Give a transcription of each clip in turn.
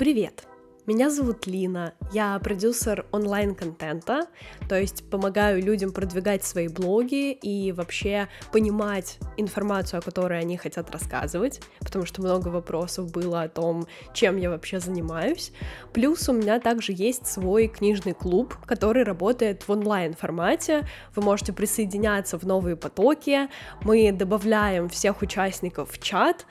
Привет! Меня зовут Лина, я продюсер онлайн-контента, то есть помогаю людям продвигать свои блоги и вообще понимать информацию, о которой они хотят рассказывать, потому что много вопросов было о том, чем я вообще занимаюсь. Плюс у меня также есть свой книжный клуб, который работает в онлайн-формате. Вы можете присоединяться в новые потоки, мы добавляем всех участников в чат,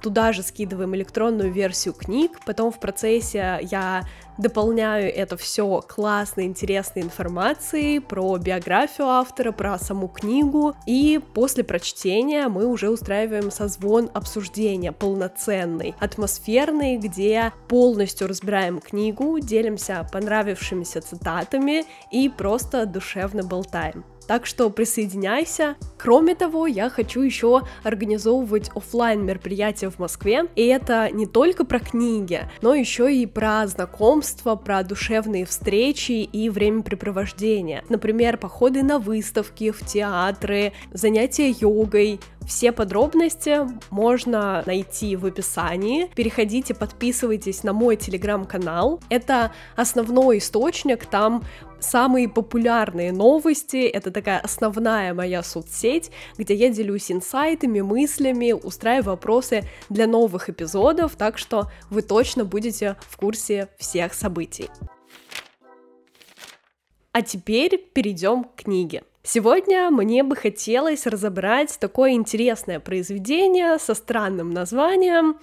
туда же скидываем электронную версию книг, потом в процессе я дополняю это все классной, интересной информацией про биографию автора, про саму книгу, и после прочтения мы уже устраиваем созвон обсуждения полноценный, атмосферный, где полностью разбираем книгу, делимся понравившимися цитатами и просто душевно болтаем. Так что присоединяйся. Кроме того, я хочу еще организовывать офлайн мероприятия в Москве. И это не только про книги, но еще и про знакомства, про душевные встречи и времяпрепровождение. Например, походы на выставки, в театры, занятия йогой, все подробности можно найти в описании. Переходите, подписывайтесь на мой телеграм-канал. Это основной источник, там самые популярные новости, это такая основная моя соцсеть, где я делюсь инсайтами, мыслями, устраиваю вопросы для новых эпизодов, так что вы точно будете в курсе всех событий. А теперь перейдем к книге. Сегодня мне бы хотелось разобрать такое интересное произведение со странным названием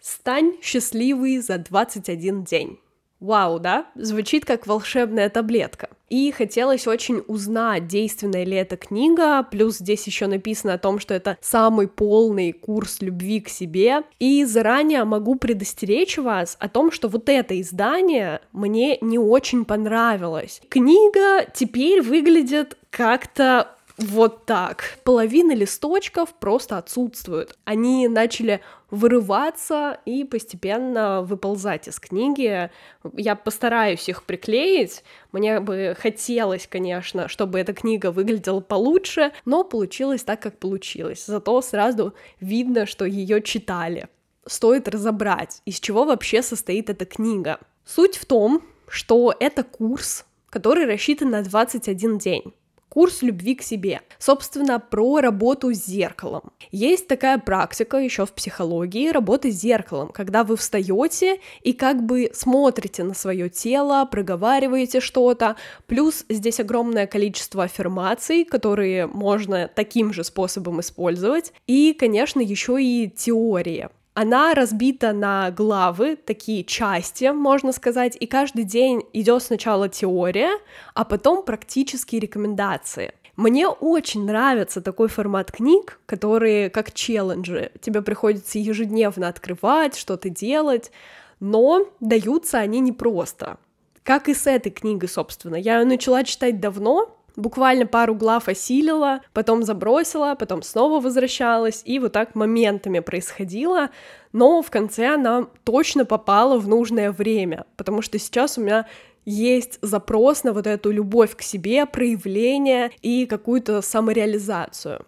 «Стань счастливый за 21 день». Вау, да? Звучит как волшебная таблетка. И хотелось очень узнать, действенная ли эта книга, плюс здесь еще написано о том, что это самый полный курс любви к себе. И заранее могу предостеречь вас о том, что вот это издание мне не очень понравилось. Книга теперь выглядит как-то вот так. Половина листочков просто отсутствуют. Они начали вырываться и постепенно выползать из книги. Я постараюсь их приклеить. Мне бы хотелось, конечно, чтобы эта книга выглядела получше, но получилось так, как получилось. Зато сразу видно, что ее читали. Стоит разобрать, из чего вообще состоит эта книга. Суть в том, что это курс, который рассчитан на 21 день курс любви к себе. Собственно, про работу с зеркалом. Есть такая практика еще в психологии работы с зеркалом, когда вы встаете и как бы смотрите на свое тело, проговариваете что-то, плюс здесь огромное количество аффирмаций, которые можно таким же способом использовать, и, конечно, еще и теория. Она разбита на главы, такие части, можно сказать, и каждый день идет сначала теория, а потом практические рекомендации. Мне очень нравится такой формат книг, которые как челленджи. Тебе приходится ежедневно открывать, что-то делать, но даются они непросто. Как и с этой книгой, собственно. Я ее начала читать давно, буквально пару глав осилила, потом забросила, потом снова возвращалась, и вот так моментами происходило, но в конце она точно попала в нужное время, потому что сейчас у меня есть запрос на вот эту любовь к себе, проявление и какую-то самореализацию.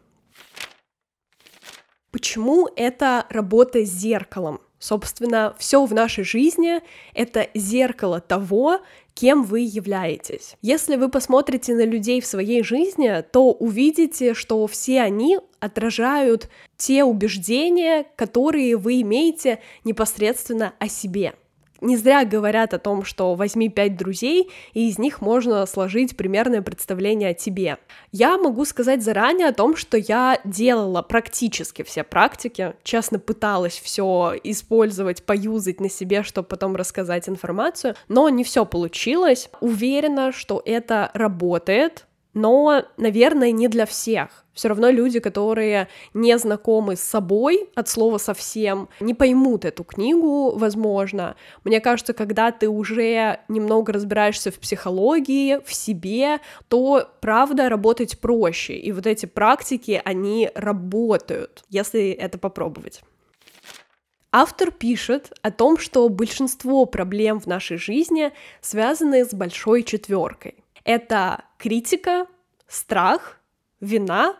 Почему это работа с зеркалом? Собственно, все в нашей жизни — это зеркало того, кем вы являетесь. Если вы посмотрите на людей в своей жизни, то увидите, что все они отражают те убеждения, которые вы имеете непосредственно о себе. Не зря говорят о том, что возьми пять друзей, и из них можно сложить примерное представление о тебе. Я могу сказать заранее о том, что я делала практически все практики, честно пыталась все использовать, поюзать на себе, чтобы потом рассказать информацию, но не все получилось. Уверена, что это работает, но, наверное, не для всех. Все равно люди, которые не знакомы с собой от слова совсем, не поймут эту книгу, возможно. Мне кажется, когда ты уже немного разбираешься в психологии, в себе, то правда работать проще. И вот эти практики, они работают, если это попробовать. Автор пишет о том, что большинство проблем в нашей жизни связаны с большой четверкой. Это критика, страх, вина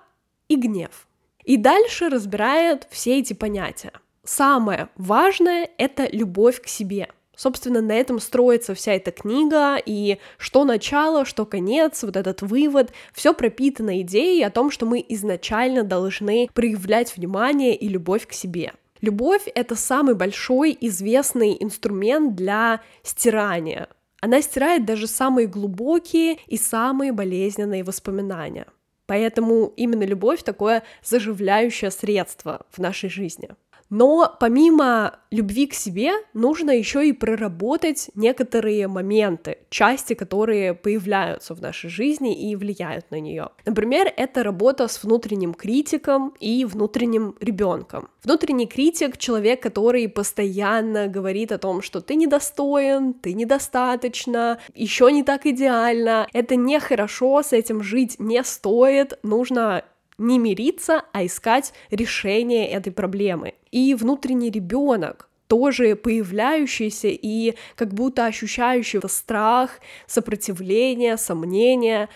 и гнев. И дальше разбирает все эти понятия. Самое важное — это любовь к себе. Собственно, на этом строится вся эта книга, и что начало, что конец, вот этот вывод, все пропитано идеей о том, что мы изначально должны проявлять внимание и любовь к себе. Любовь — это самый большой известный инструмент для стирания. Она стирает даже самые глубокие и самые болезненные воспоминания. Поэтому именно любовь такое заживляющее средство в нашей жизни. Но помимо любви к себе нужно еще и проработать некоторые моменты, части, которые появляются в нашей жизни и влияют на нее. Например, это работа с внутренним критиком и внутренним ребенком. Внутренний критик — человек, который постоянно говорит о том, что ты недостоин, ты недостаточно, еще не так идеально, это нехорошо, с этим жить не стоит, нужно не мириться, а искать решение этой проблемы. И внутренний ребенок, тоже появляющийся и как будто ощущающий страх, сопротивление, сомнение,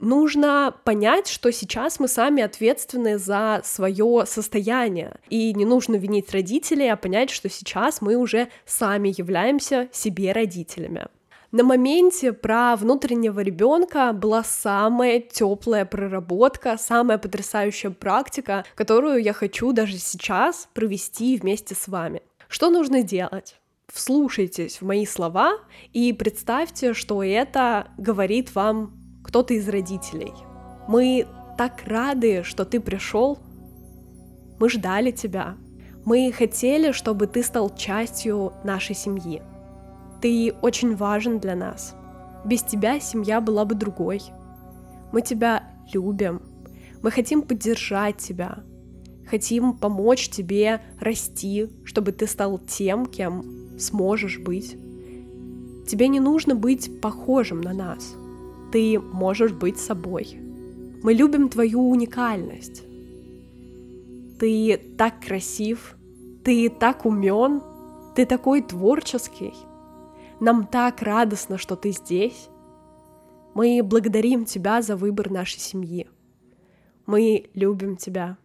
нужно понять, что сейчас мы сами ответственны за свое состояние. И не нужно винить родителей, а понять, что сейчас мы уже сами являемся себе родителями. На моменте про внутреннего ребенка была самая теплая проработка, самая потрясающая практика, которую я хочу даже сейчас провести вместе с вами. Что нужно делать? Вслушайтесь в мои слова и представьте, что это говорит вам кто-то из родителей. Мы так рады, что ты пришел. Мы ждали тебя. Мы хотели, чтобы ты стал частью нашей семьи. Ты очень важен для нас. Без тебя семья была бы другой. Мы тебя любим. Мы хотим поддержать тебя. Хотим помочь тебе расти, чтобы ты стал тем, кем сможешь быть. Тебе не нужно быть похожим на нас. Ты можешь быть собой. Мы любим твою уникальность. Ты так красив, ты так умен, ты такой творческий. Нам так радостно, что ты здесь. Мы благодарим тебя за выбор нашей семьи. Мы любим тебя.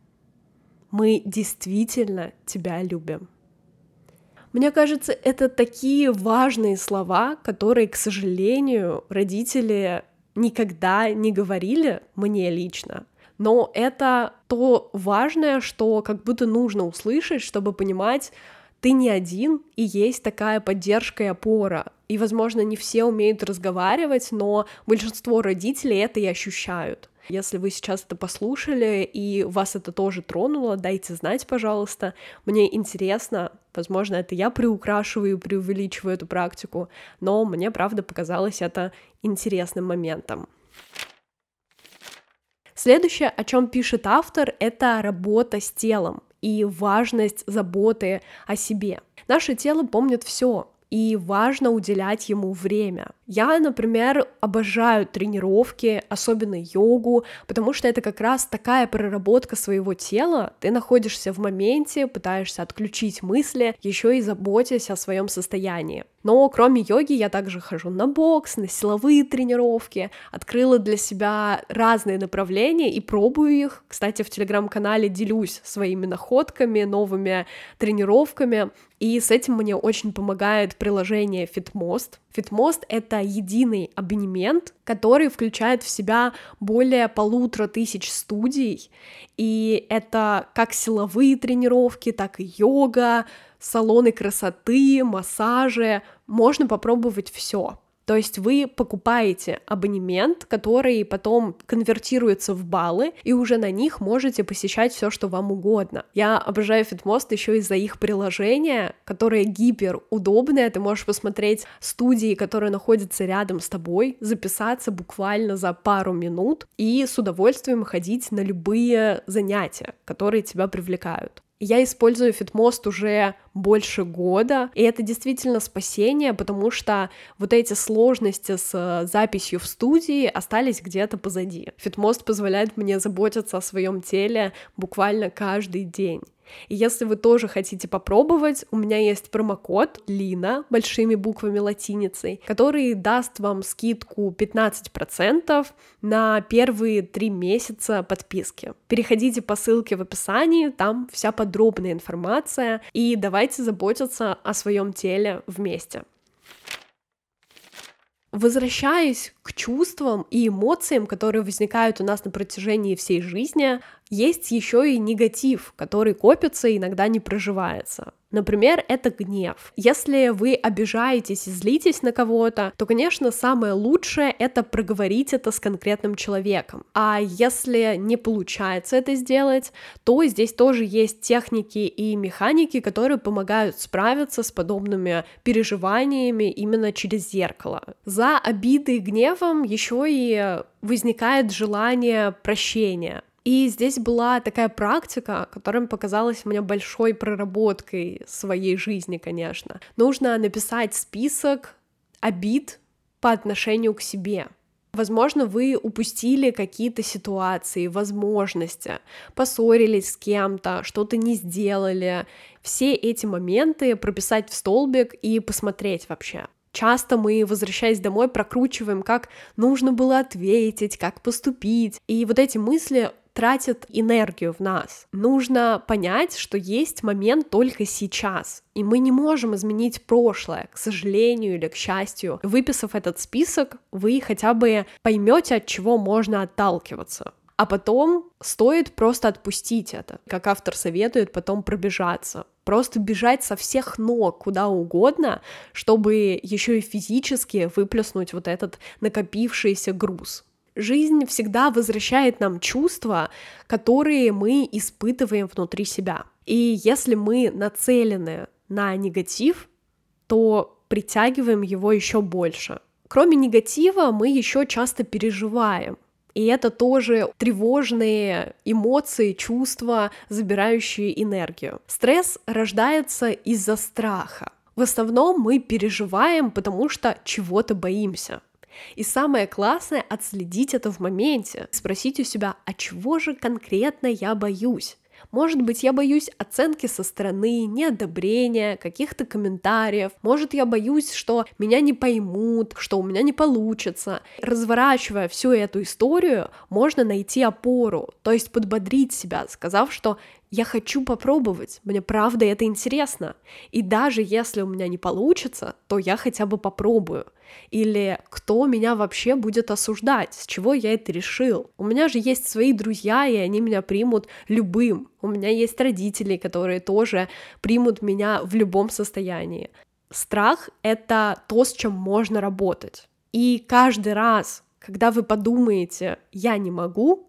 Мы действительно тебя любим. Мне кажется, это такие важные слова, которые, к сожалению, родители никогда не говорили мне лично. Но это то важное, что как будто нужно услышать, чтобы понимать, ты не один, и есть такая поддержка и опора. И, возможно, не все умеют разговаривать, но большинство родителей это и ощущают. Если вы сейчас это послушали и вас это тоже тронуло, дайте знать, пожалуйста. Мне интересно, возможно, это я приукрашиваю преувеличиваю эту практику, но мне, правда, показалось это интересным моментом. Следующее, о чем пишет автор, это работа с телом и важность заботы о себе. Наше тело помнит все, и важно уделять ему время. Я, например, обожаю тренировки, особенно йогу, потому что это как раз такая проработка своего тела. Ты находишься в моменте, пытаешься отключить мысли, еще и заботясь о своем состоянии. Но кроме йоги я также хожу на бокс, на силовые тренировки, открыла для себя разные направления и пробую их. Кстати, в телеграм-канале делюсь своими находками, новыми тренировками, и с этим мне очень помогает приложение FitMost. FitMost — это единый абонемент, который включает в себя более полутора тысяч студий, и это как силовые тренировки, так и йога, салоны красоты, массажи, можно попробовать все. То есть вы покупаете абонемент, который потом конвертируется в баллы, и уже на них можете посещать все, что вам угодно. Я обожаю Fitmost еще из-за их приложения, которое гипер удобное. Ты можешь посмотреть студии, которые находятся рядом с тобой, записаться буквально за пару минут и с удовольствием ходить на любые занятия, которые тебя привлекают. Я использую Фитмост уже больше года, и это действительно спасение, потому что вот эти сложности с э, записью в студии остались где-то позади. Фитмост позволяет мне заботиться о своем теле буквально каждый день. И если вы тоже хотите попробовать, у меня есть промокод Лина большими буквами латиницей, который даст вам скидку 15% на первые три месяца подписки. Переходите по ссылке в описании, там вся подробная информация, и давайте заботиться о своем теле вместе. Возвращаясь к чувствам и эмоциям, которые возникают у нас на протяжении всей жизни, есть еще и негатив, который копится и иногда не проживается. Например, это гнев. Если вы обижаетесь и злитесь на кого-то, то, конечно, самое лучшее — это проговорить это с конкретным человеком. А если не получается это сделать, то здесь тоже есть техники и механики, которые помогают справиться с подобными переживаниями именно через зеркало. За обидой и гневом еще и возникает желание прощения. И здесь была такая практика, которая показалась мне большой проработкой своей жизни, конечно. Нужно написать список обид по отношению к себе. Возможно, вы упустили какие-то ситуации, возможности, поссорились с кем-то, что-то не сделали. Все эти моменты прописать в столбик и посмотреть вообще. Часто мы, возвращаясь домой, прокручиваем, как нужно было ответить, как поступить. И вот эти мысли тратит энергию в нас. Нужно понять, что есть момент только сейчас, и мы не можем изменить прошлое, к сожалению или к счастью. Выписав этот список, вы хотя бы поймете, от чего можно отталкиваться. А потом стоит просто отпустить это. Как автор советует, потом пробежаться. Просто бежать со всех ног куда угодно, чтобы еще и физически выплеснуть вот этот накопившийся груз. Жизнь всегда возвращает нам чувства, которые мы испытываем внутри себя. И если мы нацелены на негатив, то притягиваем его еще больше. Кроме негатива, мы еще часто переживаем. И это тоже тревожные эмоции, чувства, забирающие энергию. Стресс рождается из-за страха. В основном мы переживаем, потому что чего-то боимся. И самое классное — отследить это в моменте, спросить у себя, а чего же конкретно я боюсь? Может быть, я боюсь оценки со стороны, неодобрения, каких-то комментариев. Может, я боюсь, что меня не поймут, что у меня не получится. Разворачивая всю эту историю, можно найти опору, то есть подбодрить себя, сказав, что я хочу попробовать, мне правда это интересно. И даже если у меня не получится, то я хотя бы попробую. Или кто меня вообще будет осуждать, с чего я это решил. У меня же есть свои друзья, и они меня примут любым. У меня есть родители, которые тоже примут меня в любом состоянии. Страх — это то, с чем можно работать. И каждый раз, когда вы подумаете «я не могу»,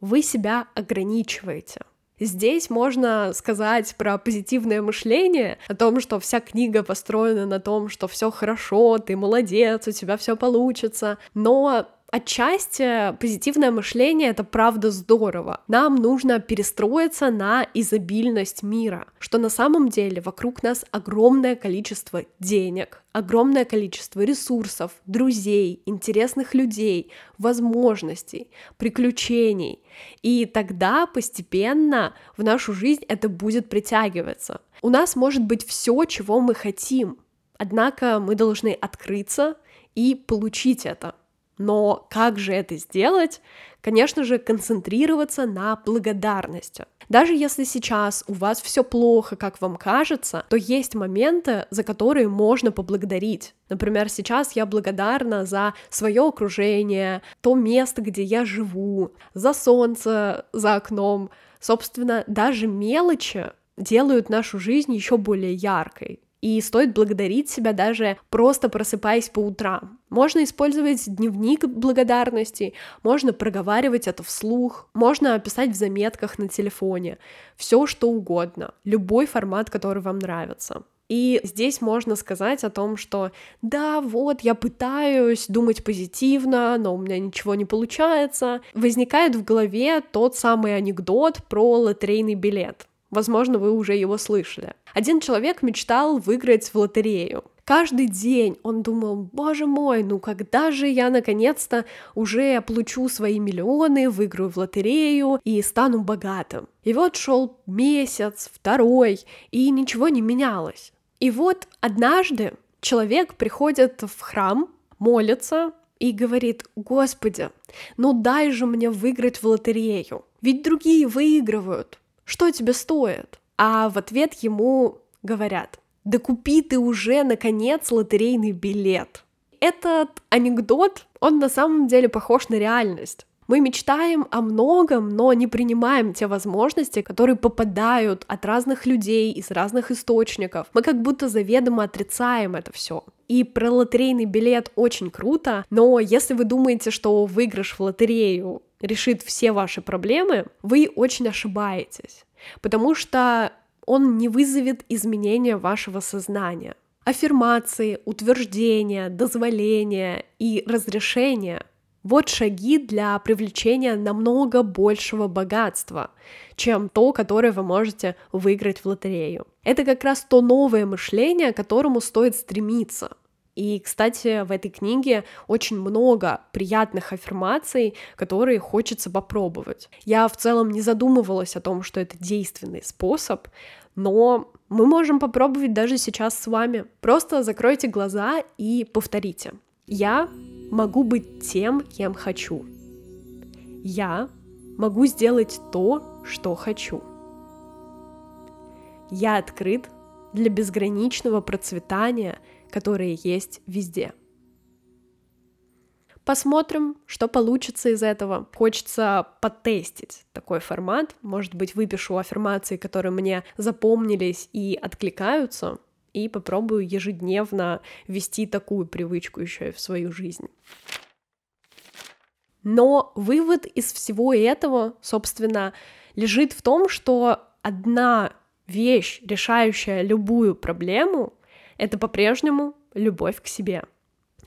вы себя ограничиваете. Здесь можно сказать про позитивное мышление, о том, что вся книга построена на том, что все хорошо, ты молодец, у тебя все получится. Но Отчасти позитивное мышление — это правда здорово. Нам нужно перестроиться на изобильность мира, что на самом деле вокруг нас огромное количество денег, огромное количество ресурсов, друзей, интересных людей, возможностей, приключений. И тогда постепенно в нашу жизнь это будет притягиваться. У нас может быть все, чего мы хотим, однако мы должны открыться и получить это. Но как же это сделать? Конечно же, концентрироваться на благодарности. Даже если сейчас у вас все плохо, как вам кажется, то есть моменты, за которые можно поблагодарить. Например, сейчас я благодарна за свое окружение, то место, где я живу, за солнце за окном. Собственно, даже мелочи делают нашу жизнь еще более яркой. И стоит благодарить себя даже просто просыпаясь по утрам. Можно использовать дневник благодарности, можно проговаривать это вслух, можно писать в заметках на телефоне, все что угодно, любой формат, который вам нравится. И здесь можно сказать о том, что да, вот я пытаюсь думать позитивно, но у меня ничего не получается. Возникает в голове тот самый анекдот про лотерейный билет. Возможно, вы уже его слышали. Один человек мечтал выиграть в лотерею. Каждый день он думал, боже мой, ну когда же я наконец-то уже получу свои миллионы, выиграю в лотерею и стану богатым. И вот шел месяц, второй, и ничего не менялось. И вот однажды человек приходит в храм, молится и говорит, Господи, ну дай же мне выиграть в лотерею, ведь другие выигрывают, что тебе стоит? А в ответ ему говорят, Да купи ты уже, наконец, лотерейный билет. Этот анекдот, он на самом деле похож на реальность. Мы мечтаем о многом, но не принимаем те возможности, которые попадают от разных людей из разных источников. Мы как будто заведомо отрицаем это все. И про лотерейный билет очень круто, но если вы думаете, что выигрыш в лотерею решит все ваши проблемы, вы очень ошибаетесь, потому что он не вызовет изменения вашего сознания. Аффирмации, утверждения, дозволения и разрешения вот шаги для привлечения намного большего богатства, чем то, которое вы можете выиграть в лотерею. Это как раз то новое мышление, к которому стоит стремиться. И, кстати, в этой книге очень много приятных аффирмаций, которые хочется попробовать. Я в целом не задумывалась о том, что это действенный способ, но мы можем попробовать даже сейчас с вами. Просто закройте глаза и повторите. Я могу быть тем, кем хочу. Я могу сделать то, что хочу. Я открыт для безграничного процветания, которое есть везде. Посмотрим, что получится из этого. Хочется потестить такой формат. Может быть, выпишу аффирмации, которые мне запомнились и откликаются, и попробую ежедневно вести такую привычку еще и в свою жизнь. Но вывод из всего этого, собственно, лежит в том, что одна вещь, решающая любую проблему, это по-прежнему любовь к себе.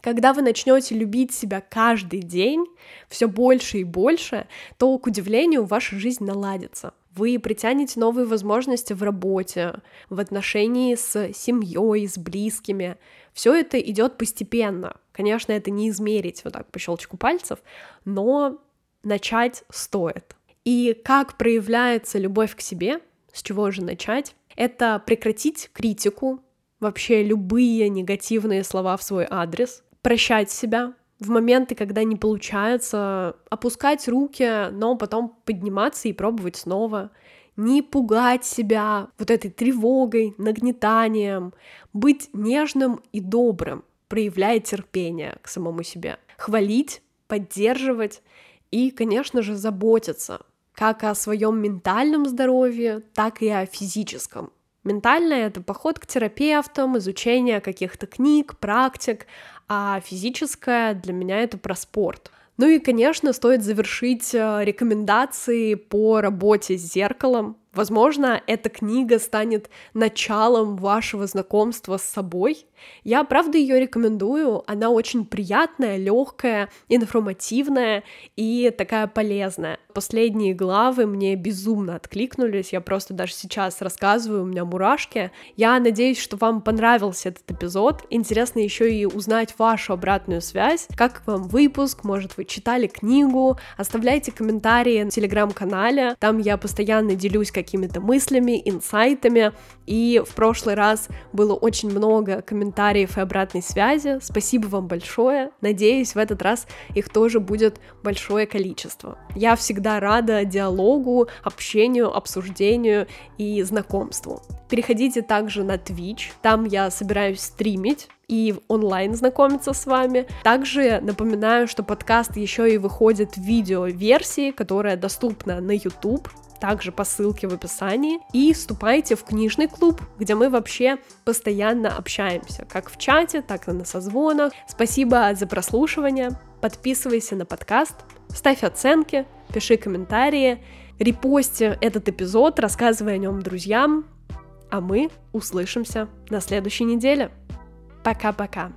Когда вы начнете любить себя каждый день, все больше и больше, то, к удивлению, ваша жизнь наладится вы притянете новые возможности в работе, в отношении с семьей, с близкими. Все это идет постепенно. Конечно, это не измерить вот так по щелчку пальцев, но начать стоит. И как проявляется любовь к себе, с чего же начать? Это прекратить критику, вообще любые негативные слова в свой адрес, прощать себя, в моменты, когда не получается, опускать руки, но потом подниматься и пробовать снова, не пугать себя вот этой тревогой, нагнетанием, быть нежным и добрым, проявляя терпение к самому себе, хвалить, поддерживать и, конечно же, заботиться как о своем ментальном здоровье, так и о физическом. Ментальное — это поход к терапевтам, изучение каких-то книг, практик, а физическое для меня это про спорт. Ну и, конечно, стоит завершить э, рекомендации по работе с зеркалом, Возможно, эта книга станет началом вашего знакомства с собой. Я, правда, ее рекомендую. Она очень приятная, легкая, информативная и такая полезная. Последние главы мне безумно откликнулись. Я просто даже сейчас рассказываю, у меня мурашки. Я надеюсь, что вам понравился этот эпизод. Интересно еще и узнать вашу обратную связь. Как вам выпуск? Может, вы читали книгу? Оставляйте комментарии на телеграм-канале. Там я постоянно делюсь как какими-то мыслями, инсайтами. И в прошлый раз было очень много комментариев и обратной связи. Спасибо вам большое. Надеюсь, в этот раз их тоже будет большое количество. Я всегда рада диалогу, общению, обсуждению и знакомству. Переходите также на Twitch, там я собираюсь стримить и онлайн знакомиться с вами. Также напоминаю, что подкаст еще и выходит в видео-версии, которая доступна на YouTube также по ссылке в описании. И вступайте в книжный клуб, где мы вообще постоянно общаемся, как в чате, так и на созвонах. Спасибо за прослушивание. Подписывайся на подкаст, ставь оценки, пиши комментарии, репости этот эпизод, рассказывай о нем друзьям. А мы услышимся на следующей неделе. Пока-пока.